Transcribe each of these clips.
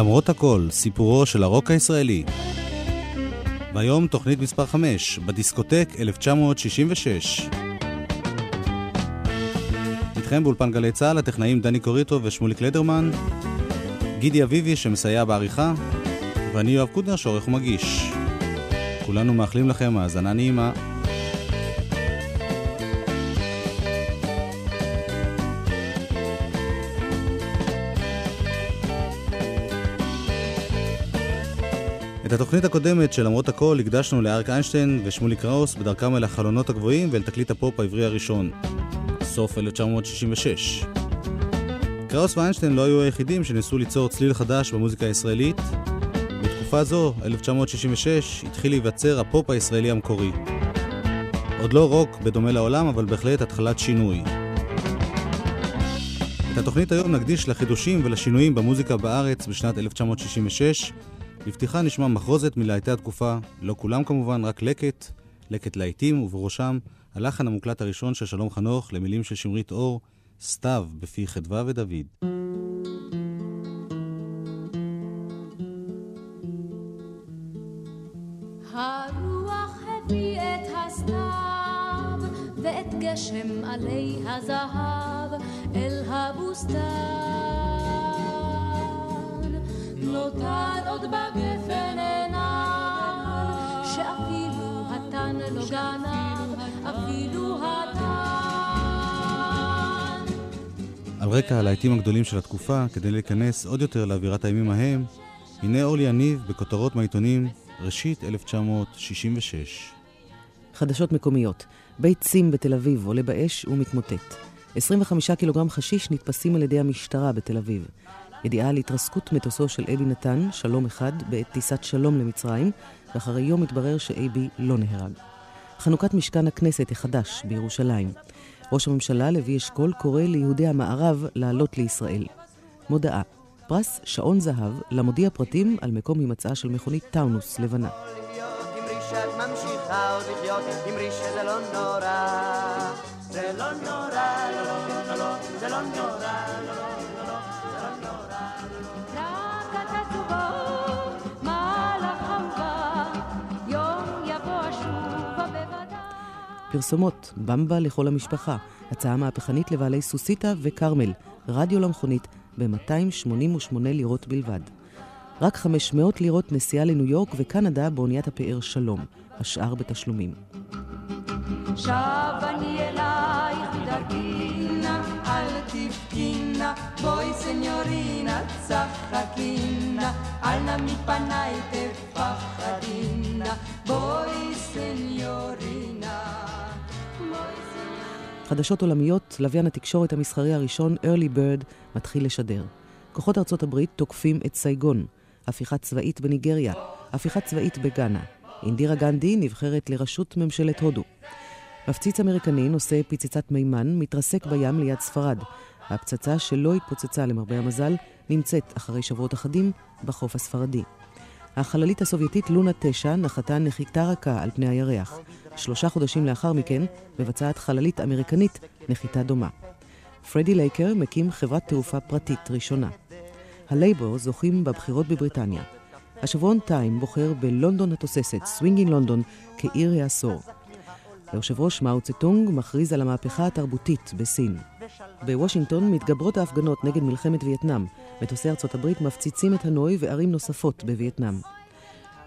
למרות הכל, סיפורו של הרוק הישראלי. והיום תוכנית מספר 5, בדיסקוטק 1966. איתכם באולפן גלי צה"ל, הטכנאים דני קוריטו ושמוליק לדרמן, גידי אביבי שמסייע בעריכה, ואני יואב קוטנר שעורך ומגיש. כולנו מאחלים לכם האזנה נעימה. את התוכנית הקודמת של למרות הכל הקדשנו לאריק איינשטיין ושמולי קראוס בדרכם אל החלונות הגבוהים ואל תקליט הפופ העברי הראשון, סוף 1966. קראוס ואיינשטיין לא היו היחידים שניסו ליצור צליל חדש במוזיקה הישראלית. בתקופה זו, 1966, התחיל להיווצר הפופ הישראלי המקורי. עוד לא רוק בדומה לעולם, אבל בהחלט התחלת שינוי. את התוכנית היום נקדיש לחידושים ולשינויים במוזיקה בארץ בשנת 1966, בפתיחה נשמע מחרוזת מלהיטי התקופה, לא כולם כמובן, רק לקט, לקט להיטים, ובראשם הלחן המוקלט הראשון של שלום חנוך למילים של שמרית אור, סתיו בפי חדווה ודוד. גשם עלי הזהב אל הבוסתן נותן עוד בגפן עיניו, שאפילו התן לא גנב, אפילו התן. על רקע הלהיטים הגדולים של התקופה, כדי להיכנס עוד יותר לאווירת הימים ההם, הנה אורלי יניב בכותרות מהעיתונים, ראשית 1966. חדשות מקומיות. בית צים בתל אביב עולה באש ומתמוטט. 25 קילוגרם חשיש נתפסים על ידי המשטרה בתל אביב. ידיעה על התרסקות מטוסו של אבי נתן, שלום אחד, בעת טיסת שלום למצרים, ואחרי יום התברר שאייבי לא נהרג. חנוכת משכן הכנסת החדש בירושלים. ראש הממשלה לוי אשכול קורא ליהודי המערב לעלות לישראל. מודעה פרס שעון זהב למודיע פרטים על מקום הימצאה של מכונית טאונוס לבנה. זה לא נורא, לא, לא, לא, זה לא נורא, פרסומות, במבה לכל המשפחה, הצעה מהפכנית לבעלי סוסיתא וכרמל, רדיו למכונית ב-288 לירות בלבד. רק 500 לירות נסיעה לניו יורק וקנדה באוניית הפאר שלום, השאר בתשלומים. שב אני אלייך בדרכינה, אל תבכינה, בואי סניורינה, צחקינה, אל נא מפניי תפחדינה, בואי סניורינה. חדשות עולמיות, לוויין התקשורת המסחרי הראשון, Early Bird, מתחיל לשדר. כוחות ארצות הברית תוקפים את סייגון, הפיכה צבאית בניגריה, הפיכה צבאית בגאנה. אינדירה גנדי נבחרת לראשות ממשלת הודו. מפציץ אמריקני נושא פצצת מימן מתרסק בים ליד ספרד. הפצצה שלא התפוצצה למרבה המזל נמצאת אחרי שבועות אחדים בחוף הספרדי. החללית הסובייטית לונה 9 נחתה נחיתה רכה על פני הירח. שלושה חודשים לאחר מכן מבצעת חללית אמריקנית נחיתה דומה. פרדי לייקר מקים חברת תעופה פרטית ראשונה. הלייבור זוכים בבחירות בבריטניה. השבועון טיים בוחר בלונדון התוססת, Swingin' London, כעיר העשור. היושב ראש מאו צטונג מכריז על המהפכה התרבותית בסין. בוושינגטון מתגברות ההפגנות נגד מלחמת וייטנאם. מטוסי ארצות הברית מפציצים את הנוי וערים נוספות בווייטנאם.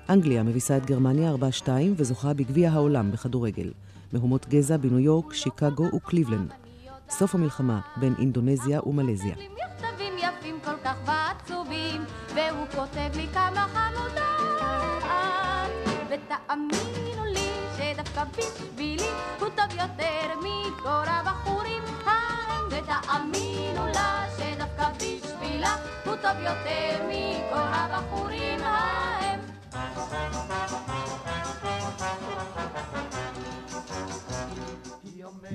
אנגליה מביסה את גרמניה 4-2 וזוכה בגביע העולם בכדורגל. מהומות גזע בניו יורק, שיקגו וקליבלנד. סוף המלחמה בין אינדונזיה ומלזיה. בשבילה הוא טוב יותר מכל הבחורים ההם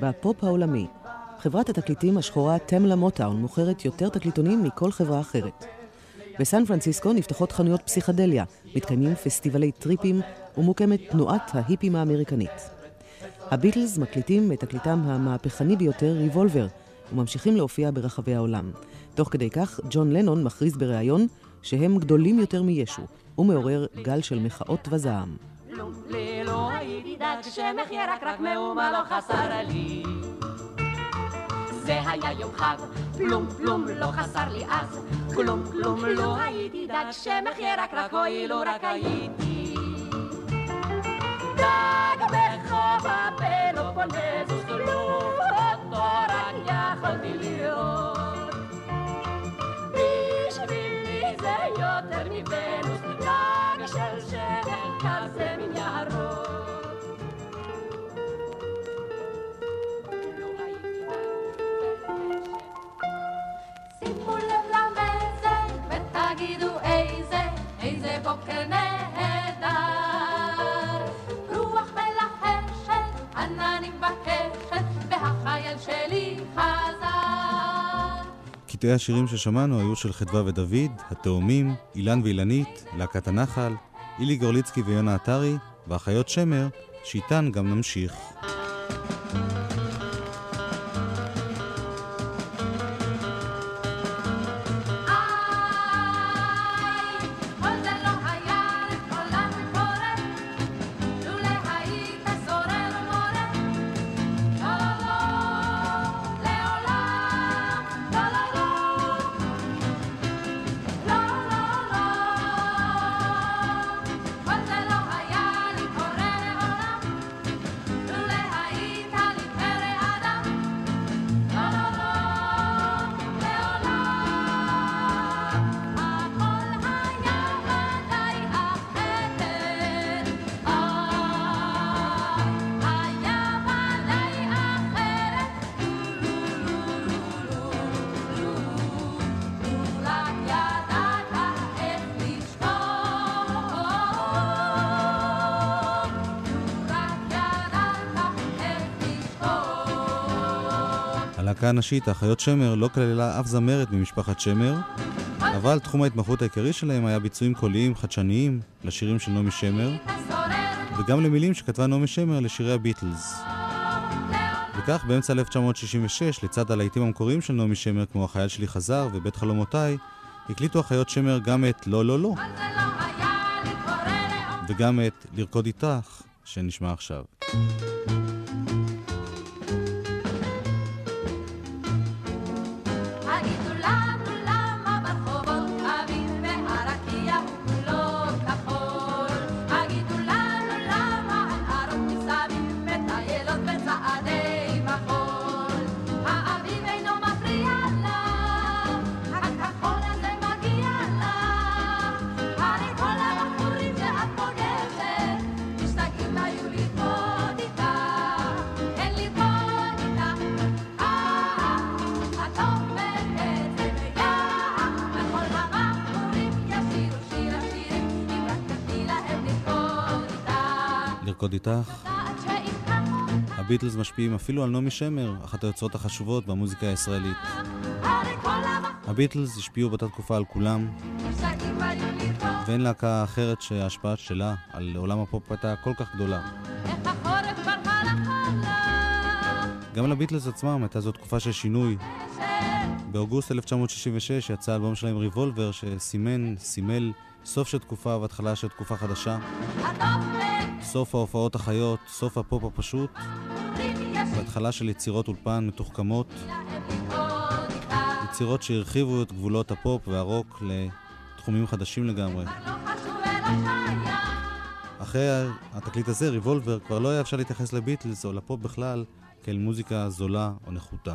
בפופ העולמי, חברת התקליטים השחורה תמלה מוטאון מוכרת יותר תקליטונים מכל חברה אחרת. בסן פרנסיסקו נפתחות חנויות פסיכדליה, מתקיימים פסטיבלי טריפים ומוקמת תנועת ההיפים האמריקנית. הביטלס מקליטים את תקליטם המהפכני ביותר, ריבולבר, וממשיכים להופיע ברחבי העולם. תוך כדי כך, ג'ון לנון מכריז בריאיון שהם גדולים יותר מישו, ומעורר גל של מחאות וזעם. לא לא לא לא לא יותר מוונוס, דג של שמן כזה מן יערות שימו לב למזג ותגידו איזה, איזה בוקר נהדר. רוח מלחשת, עננים בקשת, והחייל שלי חזר. קטעי השירים ששמענו היו של חדווה ודוד, התאומים, אילן ואילנית, להקת הנחל, אילי גורליצקי ויונה עטרי, והחיות שמר, שאיתן גם נמשיך. הלהקה הנשית, האחיות שמר, לא כללה אף זמרת ממשפחת שמר, אבל תחום ההתמחות העיקרי שלהם היה ביצועים קוליים חדשניים לשירים של נעמי שמר, וגם למילים שכתבה נעמי שמר לשירי הביטלס. וכך, באמצע 1966, לצד הלהיטים המקוריים של נעמי שמר, כמו החייל שלי חזר ובית חלומותיי, הקליטו החיות שמר גם את לא לא לא, וגם את לרקוד איתך, שנשמע עכשיו. איתך. הביטלס משפיעים אפילו על נעמי שמר, אחת היוצרות החשובות במוזיקה הישראלית. הביטלס השפיעו באותה תקופה על כולם. ואין להקה אחרת שההשפעה שלה על עולם הפופ הייתה כל כך גדולה. גם לביטלס עצמם הייתה זו תקופה של שינוי. באוגוסט 1966 יצא האלבום שלהם ריבולבר, שסימן, סימל סוף של תקופה והתחלה של תקופה חדשה. סוף ההופעות החיות, סוף הפופ הפשוט, והתחלה של יצירות אולפן מתוחכמות. יצירות שהרחיבו את גבולות הפופ והרוק לתחומים חדשים לגמרי. אחרי התקליט הזה, ריבולבר, כבר לא היה אפשר להתייחס לביטלס או לפופ בכלל כאל מוזיקה זולה או נחותה.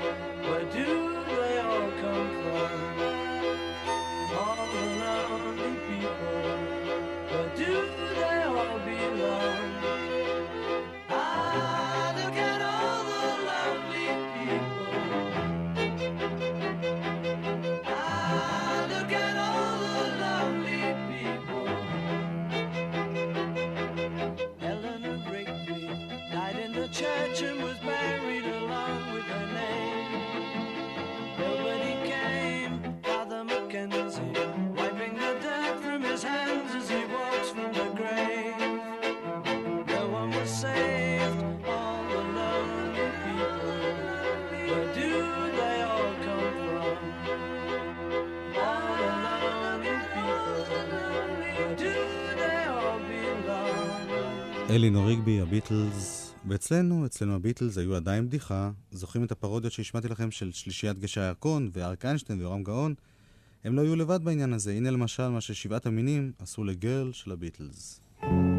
אלינור ריגבי, הביטלס, ואצלנו, אצלנו הביטלס היו עדיין בדיחה. זוכרים את הפרודיות שהשמעתי לכם של שלישיית גשי הירקון ואריק איינשטיין ויורם גאון? הם לא היו לבד בעניין הזה. הנה למשל מה ששבעת המינים עשו לגרל של הביטלס. אין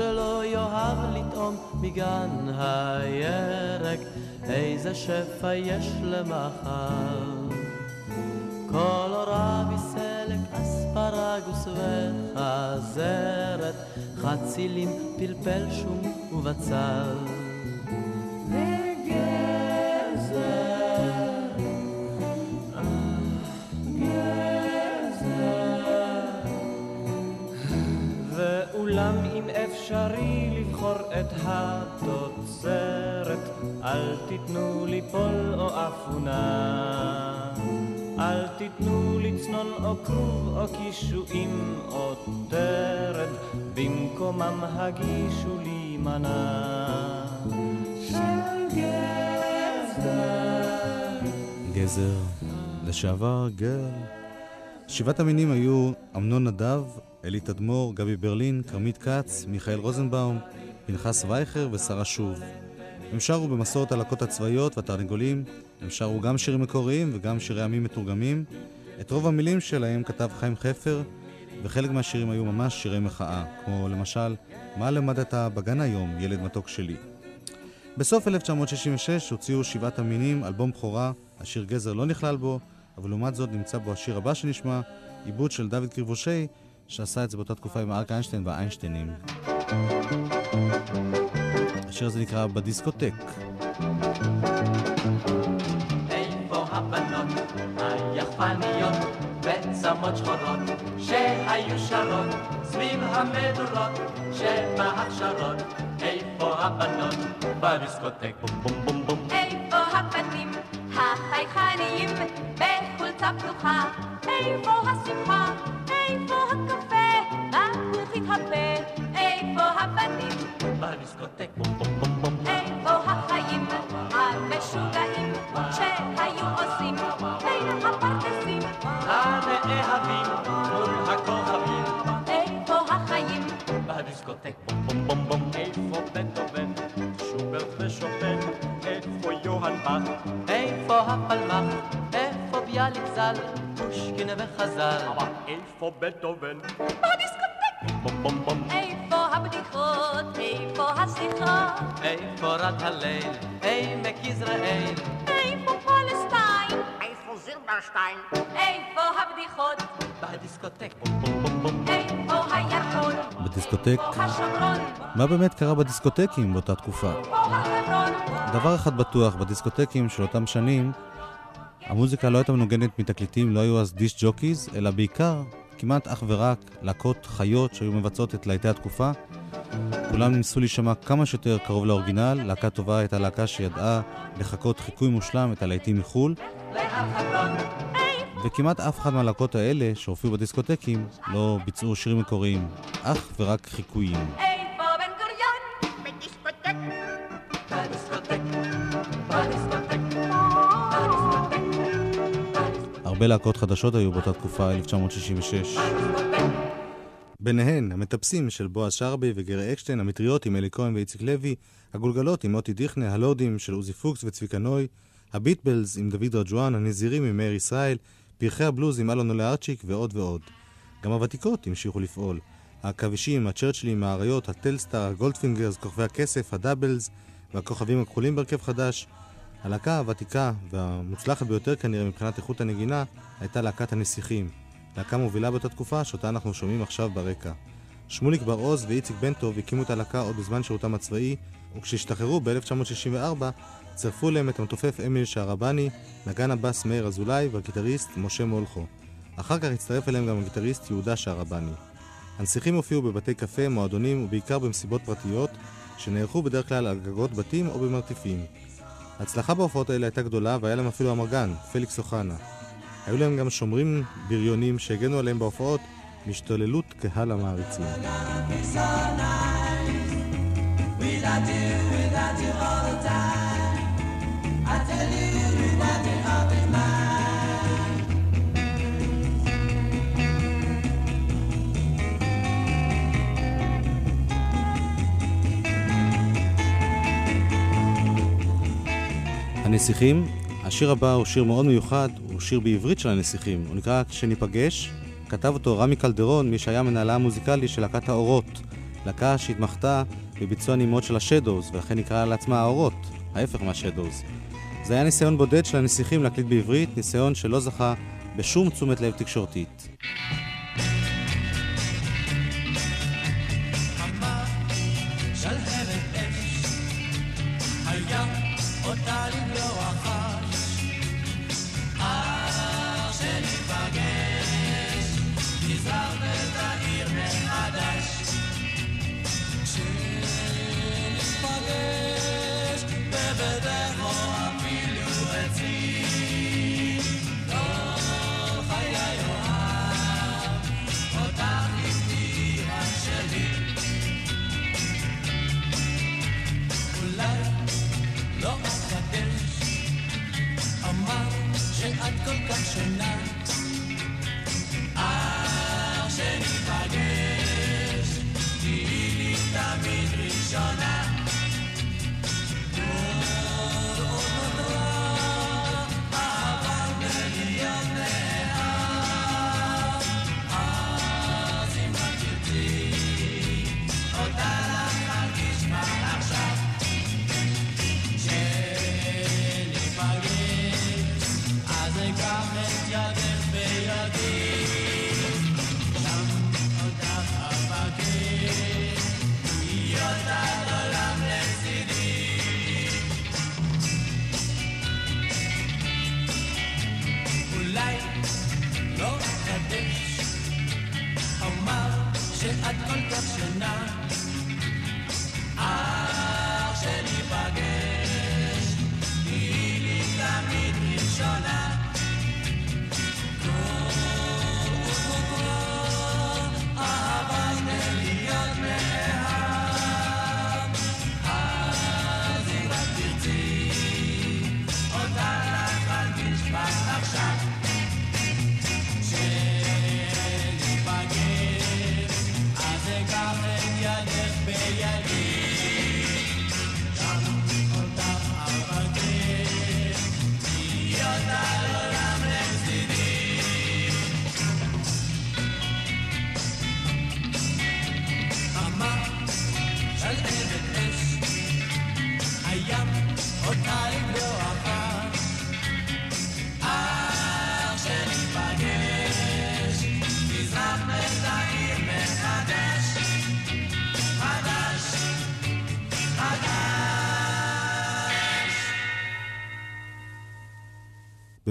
שלא יאהב לטעום מגן הירק, איזה שפע יש למחר. קולורבי סלק, אספרגוס וחזרת, חצילים, פלפל שום ובצל. אפשרי לבחור את התוצרת, אל תיתנו לי פול או אפונה. אל תיתנו לי צנון או כרוב או קישואים או טרד, במקומם הגישו לי מנה. של גזר. גזר, לשעבר גרל. שבעת המינים היו אמנון נדב, אלי תדמור, גבי ברלין, כרמית כץ, מיכאל רוזנבאום, פנחס וייכר ושרה שוב. הם שרו במסורת הלקות הצבאיות והתרנגולים, הם שרו גם שירים מקוריים וגם שירי עמים מתורגמים. את רוב המילים שלהם כתב חיים חפר, וחלק מהשירים היו ממש שירי מחאה, כמו למשל, מה למדת בגן היום, ילד מתוק שלי. בסוף 1966 הוציאו שבעת המינים אלבום בכורה, השיר גזר לא נכלל בו, אבל לעומת זאת נמצא בו השיר הבא שנשמע, עיבוד של דוד קריבושי, שעשה את זה באותה תקופה עם אריק איינשטיין והאיינשטיינים. השיר הזה נקרא בדיסקוטק. איפה הבנות היחפניות בצמות שחורות שהיו שרות סביב המדורות שבהכשרות איפה הבנות בדיסקוטק בום בום בום בום איפה הבנים החייכניים בחולצה פתוחה? איפה השמחה? פושקין וחז"ל איפה בטהובן בדיסקוטק! בום בום בום איפה הבדיחות? איפה השיחות? איפה רד הליל עמק יזרעאל איפה פלסטיין? איפה זילברשטיין? איפה הבדיחות? בדיסקוטק בום בום בום בום איפה הירקון? בדיסקוטק. מה באמת קרה בדיסקוטקים באותה תקופה? דבר אחד בטוח, בדיסקוטקים של אותם שנים, המוזיקה לא הייתה מנוגנת מתקליטים, לא היו אז דיסק ג'וקיז, אלא בעיקר, כמעט אך ורק, להקות חיות שהיו מבצעות את להיטי התקופה. כולם ניסו להישמע כמה שיותר קרוב לאורגינל, להקה טובה הייתה להקה שידעה לחקות חיקוי מושלם את הלהיטים מחו"ל, וכמעט אף אחד מהלהקות האלה שהופיעו בדיסקוטקים לא ביצעו שירים מקוריים, אך ורק חיקויים. הרבה להקות חדשות היו באותה תקופה, 1966. ביניהן, המטפסים של בועז שרבי וגרי אקשטיין, המטריות עם אלי כהן ואיציק לוי, הגולגלות עם מוטי דיכנה, הלורדים של עוזי פוקס וצביקה נוי, הביטבלס עם דוד רג'ואן, הנזירים עם מאיר ישראל, פרחי הבלוז עם אלון אולארצ'יק ועוד ועוד. גם הוותיקות המשיכו לפעול. העכבישים, הצ'רצ'לים, האריות, הטלסטאר, הגולדפינגרס, כוכבי הכסף, הדאבלס והכוכבים הכחולים בהרכב חדש. הלהקה הוותיקה והמוצלחת ביותר כנראה מבחינת איכות הנגינה הייתה להקת הנסיכים. להקה מובילה באותה תקופה שאותה אנחנו שומעים עכשיו ברקע. שמוליק בר עוז ואיציק בן טוב הקימו את הלהקה עוד בזמן שירותם הצבאי, וכשהשתחררו ב-1964 צירפו אליהם את המתופף אמיל שערבני, נגן הבס מאיר אזולאי והגיטריסט משה מולכו. אחר כך הצטרף אליהם גם הגיטריסט יהודה שערבני. הנסיכים הופיעו בבתי קפה, מועדונים ובעיקר במסיבות פרטיות, שנערכו בדרך כלל על גגות בתים או במרתפים. ההצלחה בהופעות האלה הייתה גדולה והיה להם אפילו אמרגן, פליקס אוחנה. היו להם גם שומרים בריונים שהגנו עליהם בהופעות מהשתוללות קהל המעריצים. הנסיכים, השיר הבא הוא שיר מאוד מיוחד, הוא שיר בעברית של הנסיכים, הוא נקרא "כשניפגש", כתב אותו רמי קלדרון, מי שהיה מנהלה המוזיקלי של להקת האורות, להקה שהתמחתה בביצוע נימות של השדוז, ולכן נקרא לעצמה האורות, ההפך מהשדוז. זה היה ניסיון בודד של הנסיכים להקליט בעברית, ניסיון שלא זכה בשום תשומת לב תקשורתית.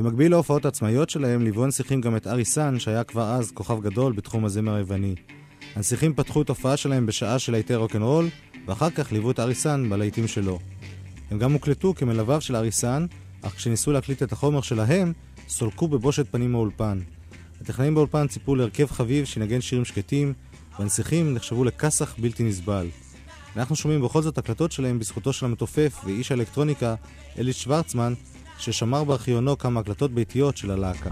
במקביל להופעות העצמאיות שלהם, ליוו הנסיכים גם את אריס סאן, שהיה כבר אז כוכב גדול בתחום הזמר היווני. הנסיכים פתחו את ההופעה שלהם בשעה של להיטי רוקנרול, ואחר כך ליוו את אריס סאן בלהיטים שלו. הם גם הוקלטו כמלוויו של אריס סאן, אך כשניסו להקליט את החומר שלהם, סולקו בבושת פנים מהאולפן. הטכנאים באולפן ציפו להרכב חביב שינגן שירים שקטים, והנסיכים נחשבו לכסח בלתי נסבל. אנחנו שומעים בכל זאת הקלטות שלהם בזכותו של המתופף ואיש האלקטרוניקה אלי שוורצמן, ששמר בארכיונו כמה הקלטות ביתיות של הלהקה.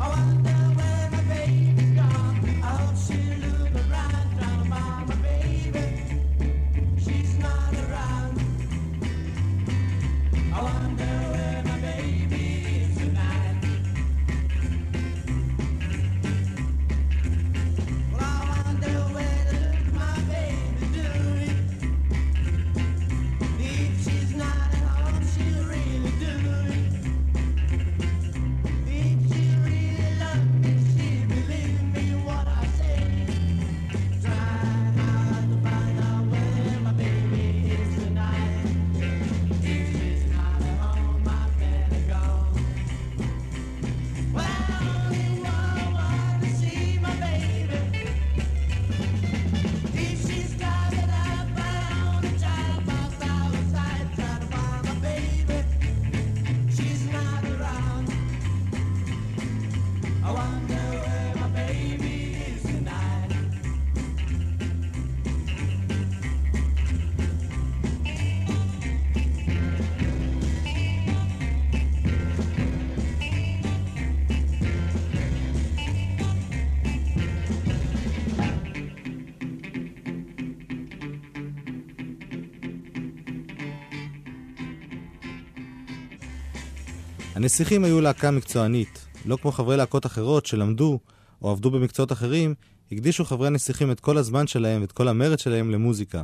הנסיכים היו להקה מקצוענית. לא כמו חברי להקות אחרות שלמדו או עבדו במקצועות אחרים, הקדישו חברי הנסיכים את כל הזמן שלהם ואת כל המרץ שלהם למוזיקה.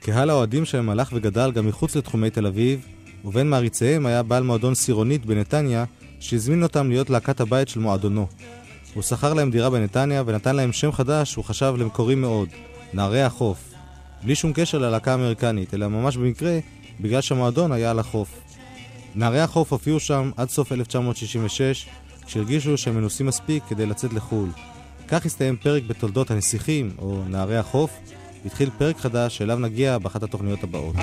קהל האוהדים שלהם הלך וגדל גם מחוץ לתחומי תל אביב, ובין מעריציהם היה בעל מועדון סירונית בנתניה, שהזמין אותם להיות להקת הבית של מועדונו. הוא שכר להם דירה בנתניה ונתן להם שם חדש שהוא חשב למקורי מאוד, נערי החוף. בלי שום קשר ללהקה האמריקנית, אלא ממש במקרה, בגלל שהמועדון היה על החוף. נערי החוף הופיעו שם עד סוף 1966, כשהרגישו שהם מנוסים מספיק כדי לצאת לחו"ל. כך הסתיים פרק בתולדות הנסיכים, או נערי החוף, והתחיל פרק חדש שאליו נגיע באחת התוכניות הבאות.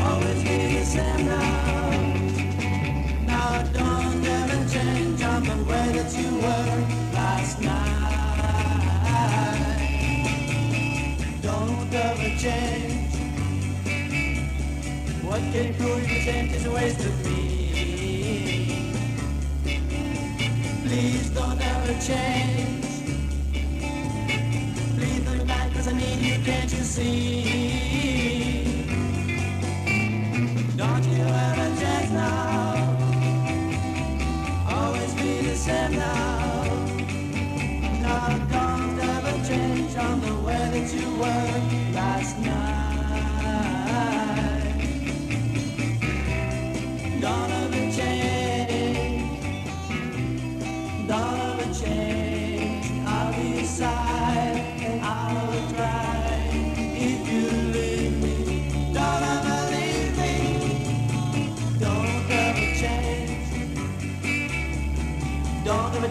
What can prove you change is a waste of me. Please don't ever change. Please look back cause I need you, can't you see? Don't you ever change now. Always be the same now. Now don't ever change on the way that you were last night.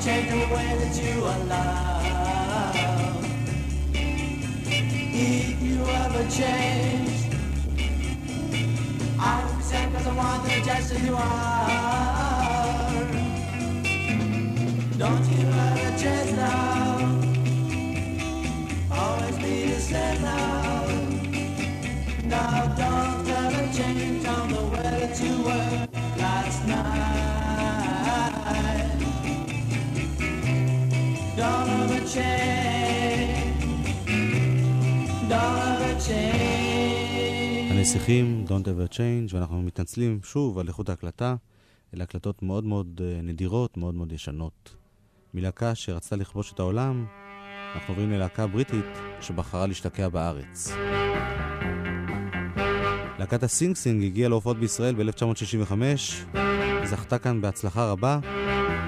Change the way that you allow. If you ever change, I will sad because I want to just as you are. Don't you ever change now. Always be the same now. Now don't ever change on the way that you were last night. הנסיכים, Don't ever change, ואנחנו מתנצלים שוב על איכות ההקלטה. אלה הקלטות מאוד מאוד אה, נדירות, מאוד מאוד ישנות. מלהקה שרצתה לכבוש את העולם, אנחנו עוברים ללהקה בריטית שבחרה להשתקע בארץ. להקת הסינג סינג הגיעה להופעות בישראל ב-1965, זכתה כאן בהצלחה רבה,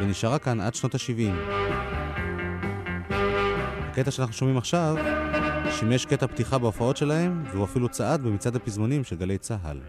ונשארה כאן עד שנות ה-70. הקטע שאנחנו שומעים עכשיו שימש קטע פתיחה בהופעות שלהם, והוא אפילו צעד במצעד הפזמונים של גלי צה"ל.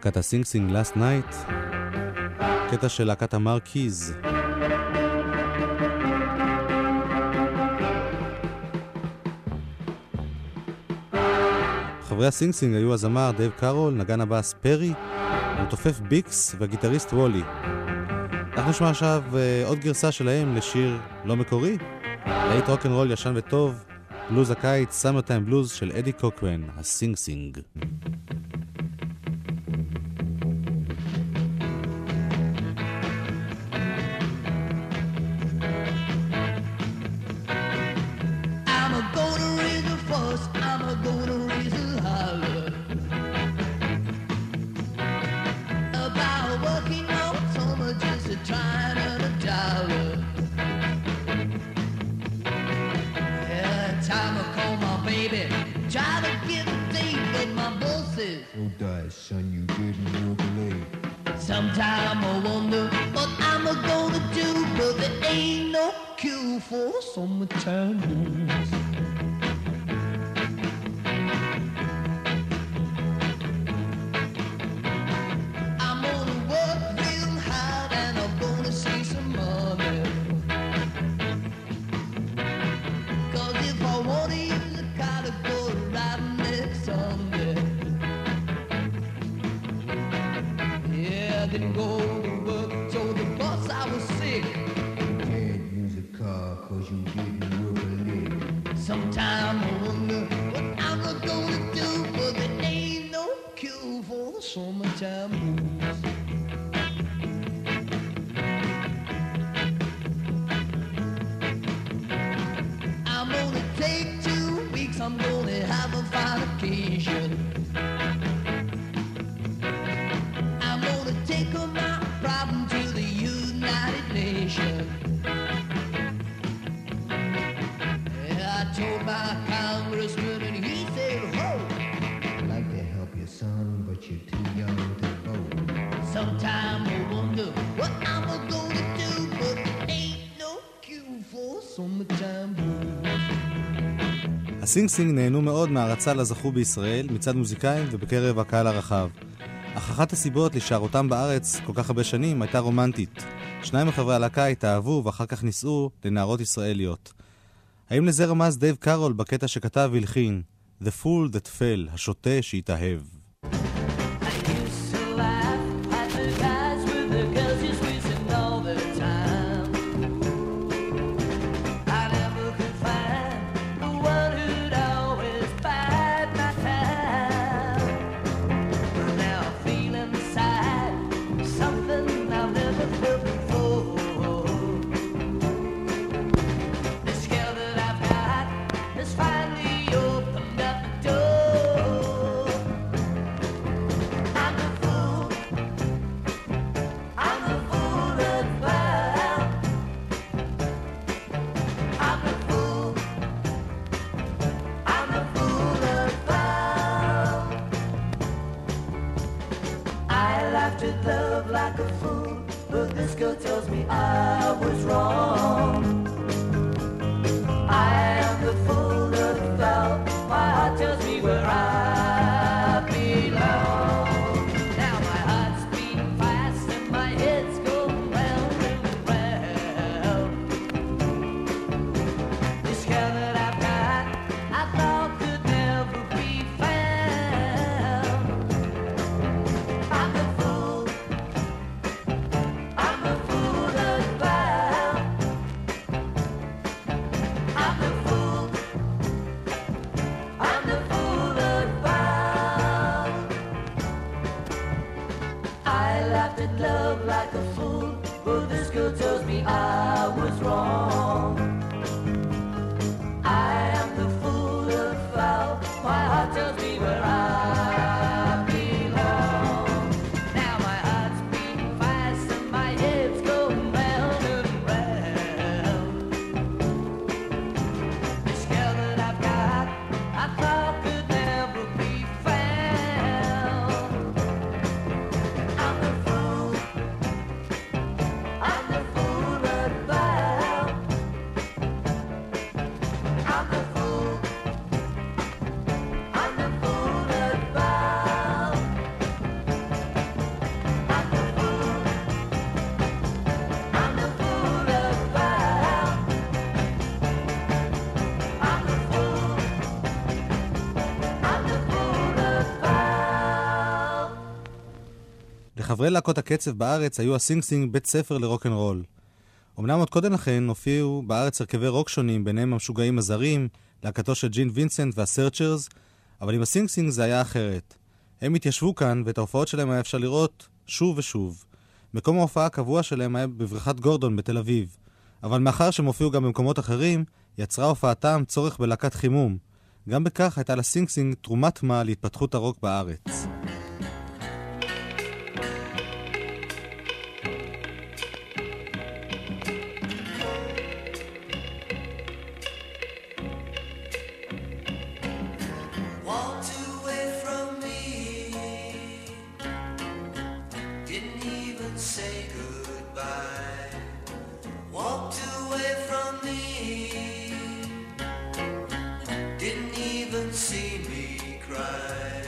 להקת הסינג סינג Last Night, קטע של להקת המרקיז. חברי הסינג סינג היו הזמר דייב קארול, נגן הבאס פרי, המתופף ביקס והגיטריסט וולי. אנחנו נשמע עכשיו אה, עוד גרסה שלהם לשיר לא מקורי, להיט רול ישן וטוב, בלוז הקיץ, Summertime Blues של אדי קוקרן, הסינג סינג. הסינג סינג נהנו מאוד מהערצה לה זכו בישראל מצד מוזיקאים ובקרב הקהל הרחב. אך אחת הסיבות להישארותם בארץ כל כך הרבה שנים הייתה רומנטית. שניים מחברי הלהקה התאהבו ואחר כך נישאו לנערות ישראליות. האם לזה רמז דייב קארול בקטע שכתב והלחין, The Fool That Fell, השוטה שהתאהב. at love like a fool, but this girl tells me I. לחברי להקות הקצב בארץ היו הסינג סינג בית ספר לרוקנרול. אמנם עוד קודם לכן הופיעו בארץ הרכבי רוק שונים, ביניהם המשוגעים הזרים, להקתו של ג'ין וינסנט והסרצ'רס, אבל עם הסינג סינג זה היה אחרת. הם התיישבו כאן, ואת ההופעות שלהם היה אפשר לראות שוב ושוב. מקום ההופעה הקבוע שלהם היה בבריכת גורדון בתל אביב. אבל מאחר שהם הופיעו גם במקומות אחרים, יצרה הופעתם צורך בלהקת חימום. גם בכך הייתה לסינג סינג תרומת מה להתפתחות הרוק בארץ. Cry.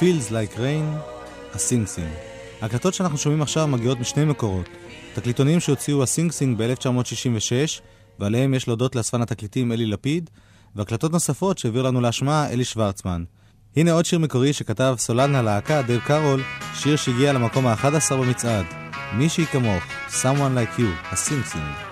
Feels Like Rain, הסינג סינג. ההקלטות שאנחנו שומעים עכשיו מגיעות משני מקורות. תקליטונים שהוציאו הסינג סינג ב-1966, ועליהם יש להודות לאספן התקליטים אלי לפיד, והקלטות נוספות שהעביר לנו להשמעה אלי שוורצמן. הנה עוד שיר מקורי שכתב סולן הלהקה, דייב קארול, שיר שהגיע למקום ה-11 במצעד. מישהי כמוך, Someone Like You, הסינג סינג.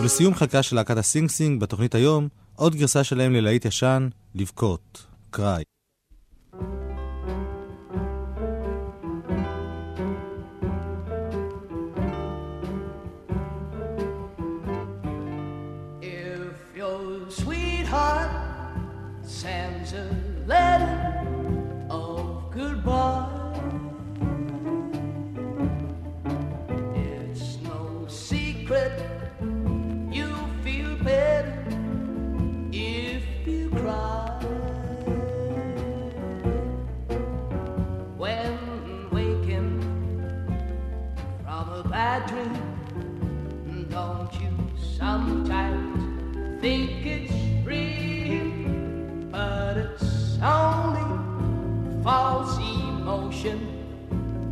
ולסיום חלקה של להקת הסינג סינג בתוכנית היום, עוד גרסה שלהם ללהיט ישן, לבכות, Cry.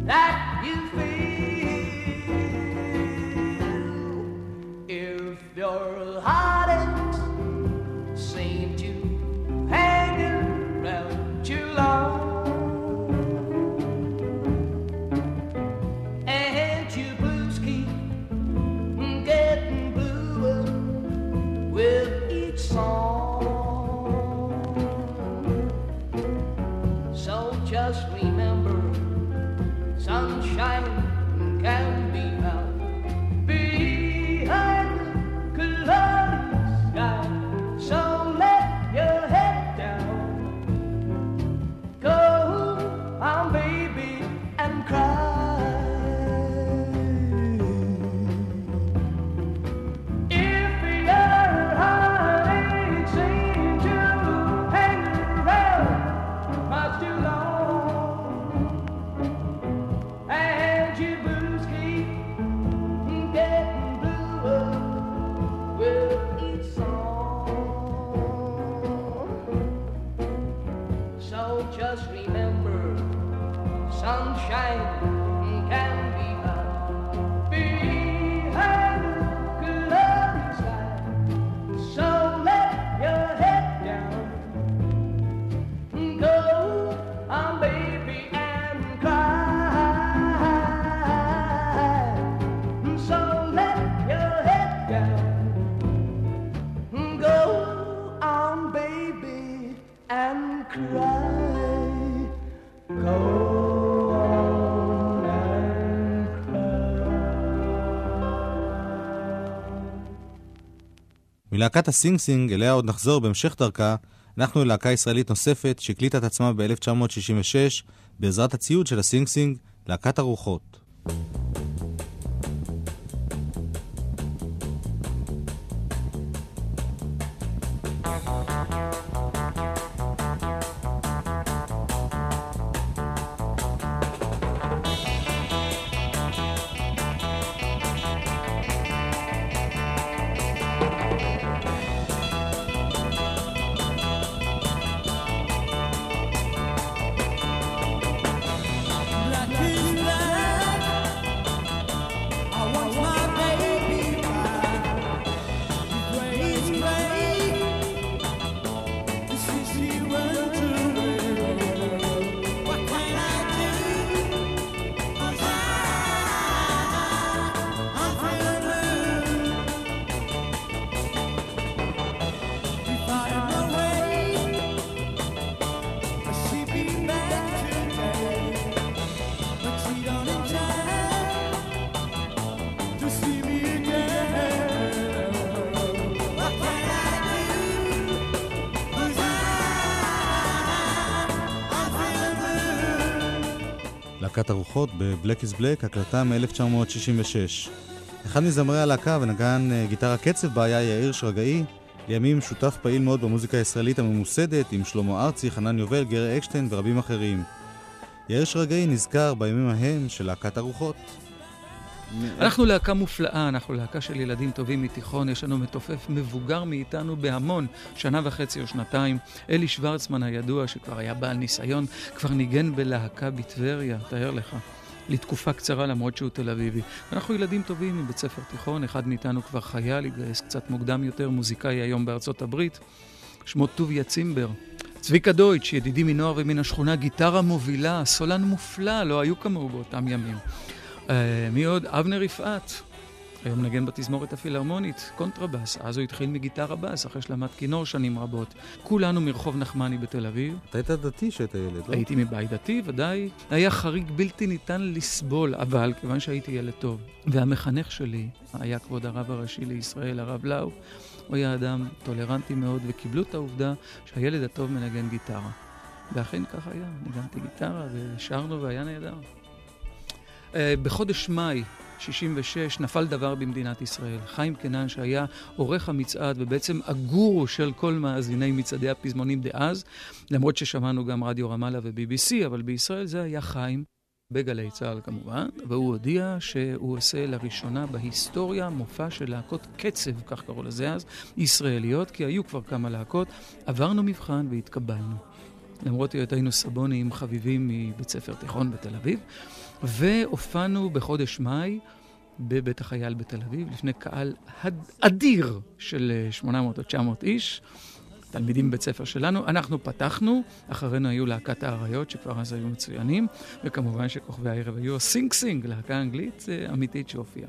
That מלהקת הסינג סינג, אליה עוד נחזור בהמשך דרכה, אנחנו ללהקה ישראלית נוספת שהקליטה את עצמה ב-1966 בעזרת הציוד של הסינג סינג, להקת הרוחות. Black להקת הרוחות ב-Black is Black, הקלטה מ-1966. אחד מזמרי הלהקה ונגן אה, גיטרה קצב בה היה יאיר שרגאי, לימים שותף פעיל מאוד במוזיקה הישראלית הממוסדת עם שלמה ארצי, חנן יובל, גרי אקשטיין ורבים אחרים. יאיר שרגאי נזכר בימים ההם של להקת הרוחות. אנחנו להקה מופלאה, אנחנו להקה של ילדים טובים מתיכון, יש לנו מתופף מבוגר מאיתנו בהמון, שנה וחצי או שנתיים. אלי שוורצמן הידוע, שכבר היה בעל ניסיון, כבר ניגן בלהקה בטבריה, תאר לך. לתקופה קצרה למרות שהוא תל אביבי. אנחנו ילדים טובים מבית ספר תיכון, אחד מאיתנו כבר חייל, התגייס קצת מוקדם יותר, מוזיקאי היום בארצות הברית, שמו טוביה צימבר. צביקה דויטש, ידידי מנוער ומן השכונה, גיטרה מובילה, סולן מופלא, לא היו כמוהו באותם ימים. אה, מי עוד? אבנר יפעת. היום נגן בתזמורת הפילהרמונית, קונטרבאס. אז הוא התחיל מגיטרה בס, אחרי שלמד כינור שנים רבות. כולנו מרחוב נחמני בתל אביב. אתה היית דתי כשהיית ילד, לא? הייתי מבית דתי, ודאי. היה חריג בלתי ניתן לסבול, אבל כיוון שהייתי ילד טוב, והמחנך שלי היה כבוד הרב הראשי לישראל, הרב לאו, הוא היה אדם טולרנטי מאוד, וקיבלו את העובדה שהילד הטוב מנגן גיטרה. ואכן כך היה, ניגנתי גיטרה ושרנו והיה נהדר. Uh, בחודש מאי 66 נפל דבר במדינת ישראל. חיים קנן, שהיה עורך המצעד ובעצם הגורו של כל מאזיני מצעדי הפזמונים דאז, למרות ששמענו גם רדיו רמאללה ו-BBC, אבל בישראל זה היה חיים. בגלי צה"ל כמובן, והוא הודיע שהוא עושה לראשונה בהיסטוריה מופע של להקות קצב, כך קראו לזה אז, ישראליות, כי היו כבר כמה להקות. עברנו מבחן והתקבלנו. למרות היותנו סבונים חביבים מבית ספר תיכון בתל אביב, והופענו בחודש מאי בבית החייל בתל אביב, לפני קהל הד... אדיר של אה, 800 או 900 איש. תלמידים בבית ספר שלנו. אנחנו פתחנו, אחרינו היו להקת האריות, שכבר אז היו מצוינים, וכמובן שכוכבי הערב היו סינג סינג, להקה אנגלית אה, אמיתית שהופיעה.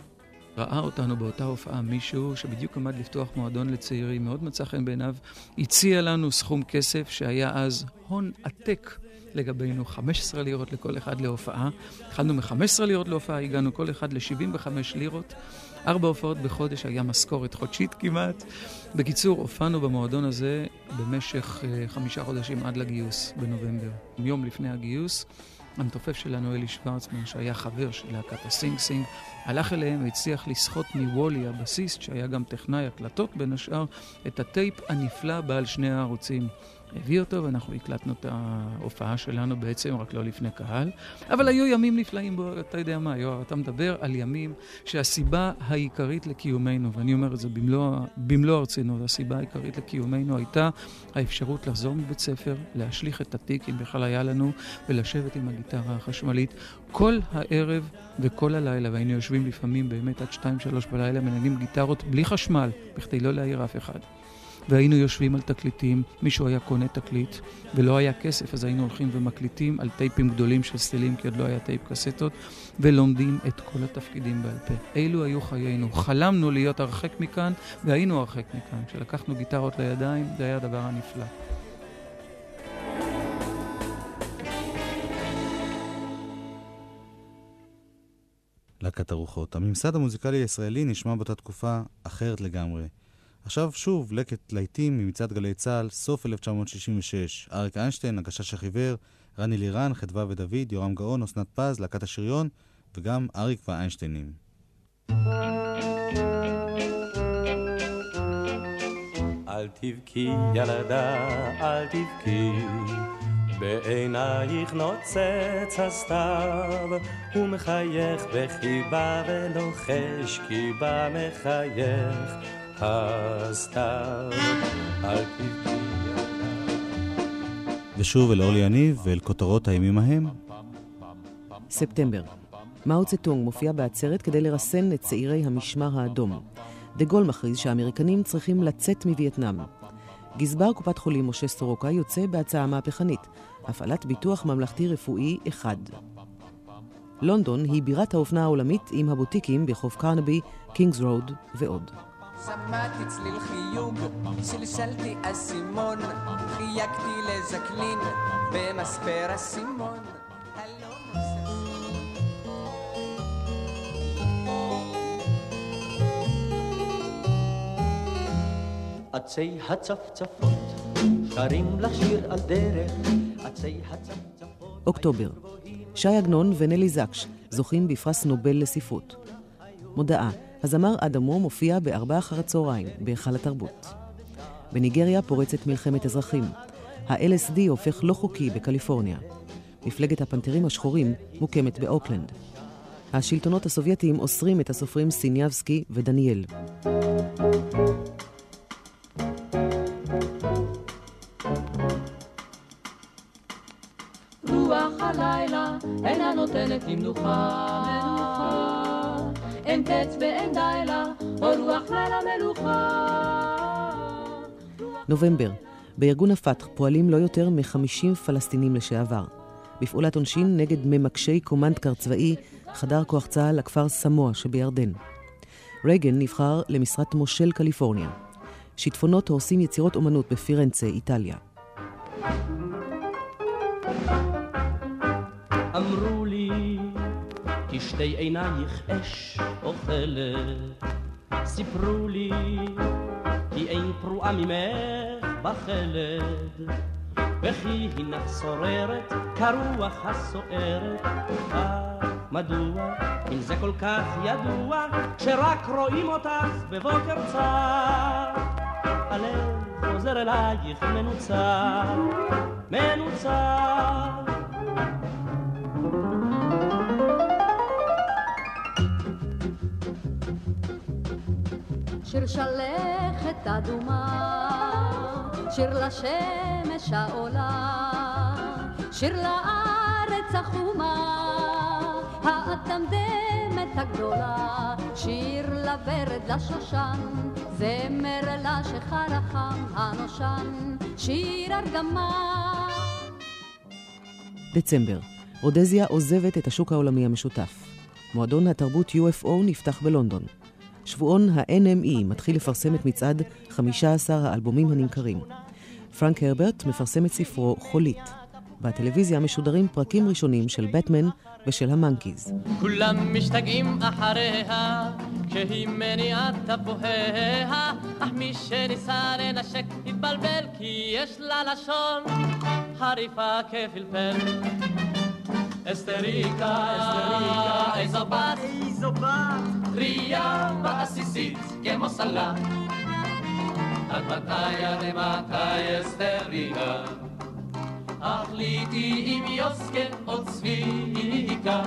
ראה אותנו באותה הופעה מישהו שבדיוק עמד לפתוח מועדון לצעירים, מאוד מצא חן בעיניו, הציע לנו סכום כסף שהיה אז הון עתק לגבינו, 15 לירות לכל אחד להופעה. התחלנו מ-15 לירות להופעה, הגענו כל אחד ל-75 לירות. ארבע הופעות בחודש, היה משכורת חודשית כמעט. בקיצור, הופענו במועדון הזה במשך אה, חמישה חודשים עד לגיוס בנובמבר. יום לפני הגיוס, המתופף שלנו, אלי שוורצמן, שהיה חבר של להקת הסינג סינג, הלך אליהם והצליח לסחוט מוולי, הבסיסט, שהיה גם טכנאי הקלטות בין השאר, את הטייפ הנפלא בעל שני הערוצים. הביא אותו ואנחנו הקלטנו את ההופעה שלנו בעצם, רק לא לפני קהל. אבל היו ימים נפלאים בו, אתה יודע מה, יואב, אתה מדבר על ימים שהסיבה העיקרית לקיומנו, ואני אומר את זה במלוא, במלוא הרצינות, הסיבה העיקרית לקיומנו הייתה האפשרות לחזור מבית ספר, להשליך את התיק, אם בכלל היה לנו, ולשבת עם הגיטרה החשמלית כל הערב וכל הלילה, והיינו יושבים לפעמים באמת עד שתיים, שלוש בלילה, מנגנים גיטרות בלי חשמל, בכדי לא להעיר אף אחד. והיינו יושבים על תקליטים, מישהו היה קונה תקליט ולא היה כסף, אז היינו הולכים ומקליטים על טייפים גדולים של סטילים, כי עוד לא היה טייפ קסטות, ולומדים את כל התפקידים בעל פה. אלו היו חיינו. חלמנו להיות הרחק מכאן, והיינו הרחק מכאן. כשלקחנו גיטרות לידיים, זה היה הדבר הנפלא. להקת הרוחות. הממסד המוזיקלי הישראלי נשמע באותה תקופה אחרת לגמרי. עכשיו שוב לקט להיטים ממצעד גלי צה"ל, סוף 1966. אריק איינשטיין, הגשש החיוור, רני לירן, חדווה ודוד, יורם גאון, אסנת פז, להקת השריון, וגם אריק והאיינשטיינים. אל תבכי ילדה, אל תבכי, בעינייך נוצץ הסתיו, הוא מחייך בחיבה ולוחש, כי בה מחייך הסתיו. ושוב אל אורלי יניב ואל כותרות הימים ההם. ספטמבר. מאו צטונג מופיע בעצרת כדי לרסן את צעירי המשמר האדום. דה גול מכריז שהאמריקנים צריכים לצאת מווייטנאם. גזבר קופת חולים משה סורוקה יוצא בהצעה מהפכנית, הפעלת ביטוח ממלכתי רפואי אחד. לונדון היא בירת האופנה העולמית עם הבוטיקים ברחוב קרנבי, קינגס רוד ועוד. שמעתי צליל חיוג, שלשלתי אסימון, חייגתי לז'קלין במספר אסימון. עצי הצפצפות, שרים לך שיר על דרך, עצי הצפצפות. אוקטובר. ש"י עגנון ונלי זקש זוכים בפרס נובל לספרות. מודעה, הזמר אדמו מופיע בארבעה אחר הצהריים, בהיכל התרבות. בניגריה פורצת מלחמת אזרחים. ה-LSD הופך לא חוקי בקליפורניה. מפלגת הפנתרים השחורים מוקמת באוקלנד. השלטונות הסובייטיים אוסרים את הסופרים סיניאבסקי ודניאל. רוח הלילה אינה נותנת לי מנוחה. אין קץ ואין די לה, או רוח לילה מלוכה. נובמבר, בארגון הפתח פועלים לא יותר מ-50 פלסטינים לשעבר. בפעולת עונשין נגד ממקשי קומנדקר צבאי, חדר כוח צה"ל לכפר סמוע שבירדן. רייגן נבחר למשרת מושל קליפורניה. שיטפונות הורסים יצירות אומנות בפירנצה, איטליה. אמרו כי שתי עינייך אש אוכלת. סיפרו לי, כי אין פרועה ממך בחלד. וכי הנך שוררת כרוח הסוערת. אה, מדוע, אם זה כל כך ידוע, שרק רואים אותך בבוקר צר. הלב חוזר אלייך מנוצר, מנוצר. שיר שלכת אדומה, שיר לשמש העולה, שיר לארץ החומה, האטמדמת הגדולה, שיר לוורד לשושן, זמר לשך הרחם הנושן, שיר ארגמה. דצמבר, רודזיה עוזבת את השוק העולמי המשותף. מועדון התרבות UFO נפתח בלונדון. שבועון ה-NME מתחיל לפרסם את מצעד 15 האלבומים הנמכרים. פרנק הרברט מפרסם את ספרו חולית. בטלוויזיה משודרים פרקים ראשונים של בטמן ושל המנקיז. כולם משתגעים אחריה, כשהיא מניעה תפוחיה, אך מי שניסה לנשק התבלבל, כי יש לה לשון חריפה כפלפל. אסתריקה, איזו בת, איזו בת, טריה ועסיסית כמו סלט. עד מתי עד מתי אסתריקה? החליטי אם יוסקה או צביקה.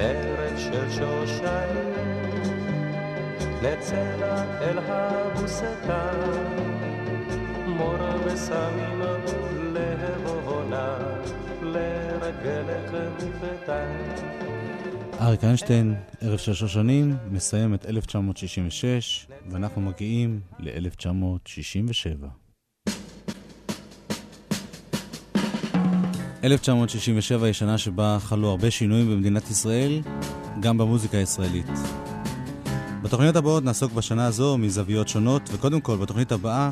ארץ של שושנים, נצא אל הבוסתן, מור ושמים להבונה, לרגלך מפתן. אריק איינשטיין, ערב של שושנים, מסיים את 1966, ואנחנו מגיעים ל-1967. 1967 היא שנה שבה חלו הרבה שינויים במדינת ישראל, גם במוזיקה הישראלית. בתוכניות הבאות נעסוק בשנה הזו מזוויות שונות, וקודם כל, בתוכנית הבאה,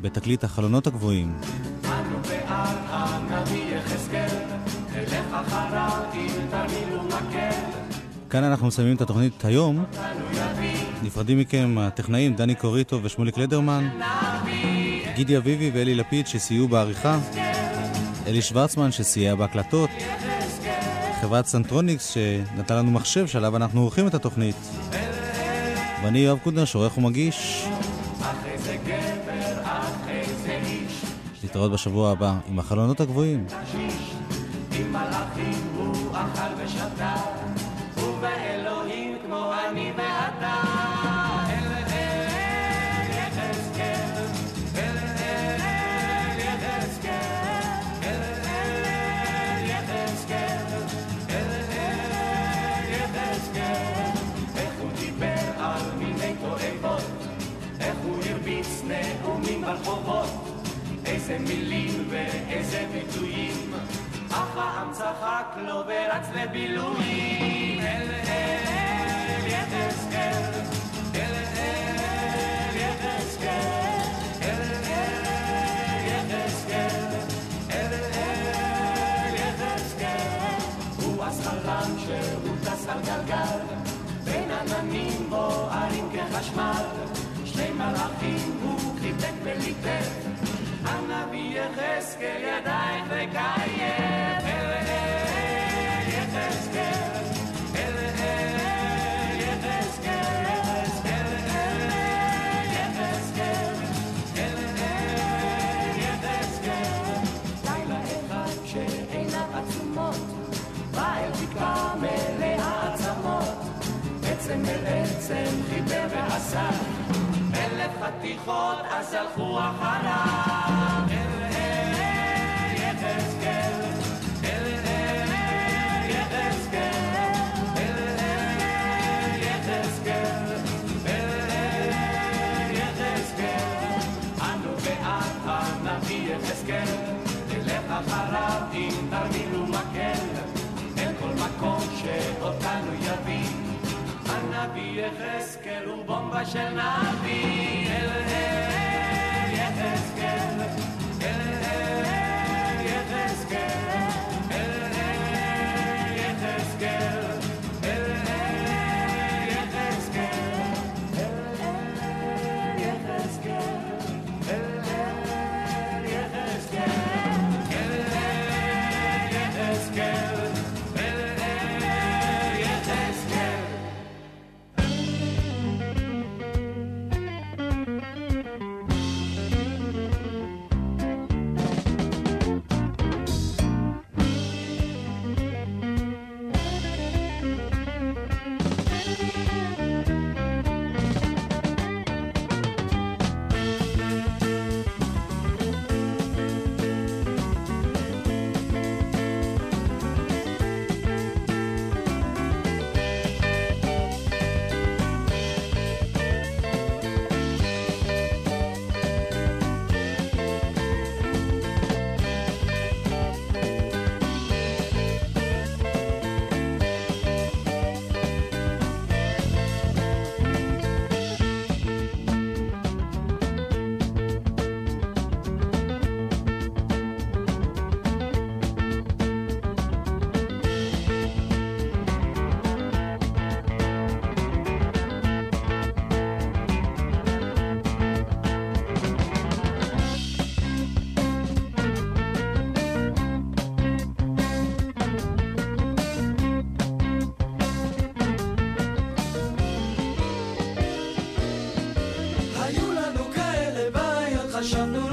בתקליט החלונות הגבוהים. כאן אנחנו מסיימים את התוכנית היום. נפרדים מכם הטכנאים דני קוריטו ושמוליק לדרמן, גידי אביבי ואלי לפיד שסייעו בעריכה, אלי שוורצמן שסייע בהקלטות, חברת סנטרוניקס שנתן לנו מחשב שעליו אנחנו עורכים את התוכנית, ואני יואב קודנר שעורך ומגיש. להתראות בשבוע הבא עם החלונות הגבוהים. עם מלאכים הוא אכל איזה מילים ואיזה ביטויים, אף העם צחק לו ורץ לבילויים. אל אל יחזקאל, אל אל יחזקאל, אל אל יחזקאל, אל אל יחזקאל. הוא אז חלם שהוא טס על גלגל, בין עננים בוערים כחשמל, שני מלאכים הוא חיבק וליטף. יחזקאל ידייך לקיים אל אל יחזקאל. אל אל יחזקאל. אל אל יחזקאל אל אל יחזקאל. לילה אחד שעיניו עצומות אל בקעה מלאה עצמות עצם אל עצם חיבר ועשה. אלף חתיכות אז הלכו אחריו יחזקאל אל אל יחזקאל אל אל יחזקאל אל אל יחזקאל אנו בעד הנביא יחזקאל נלך אחריו אם תרמילו מקל אל כל מקום שאותנו יביא הנביא יחזקאל הוא בומבה של נביא Sasha know.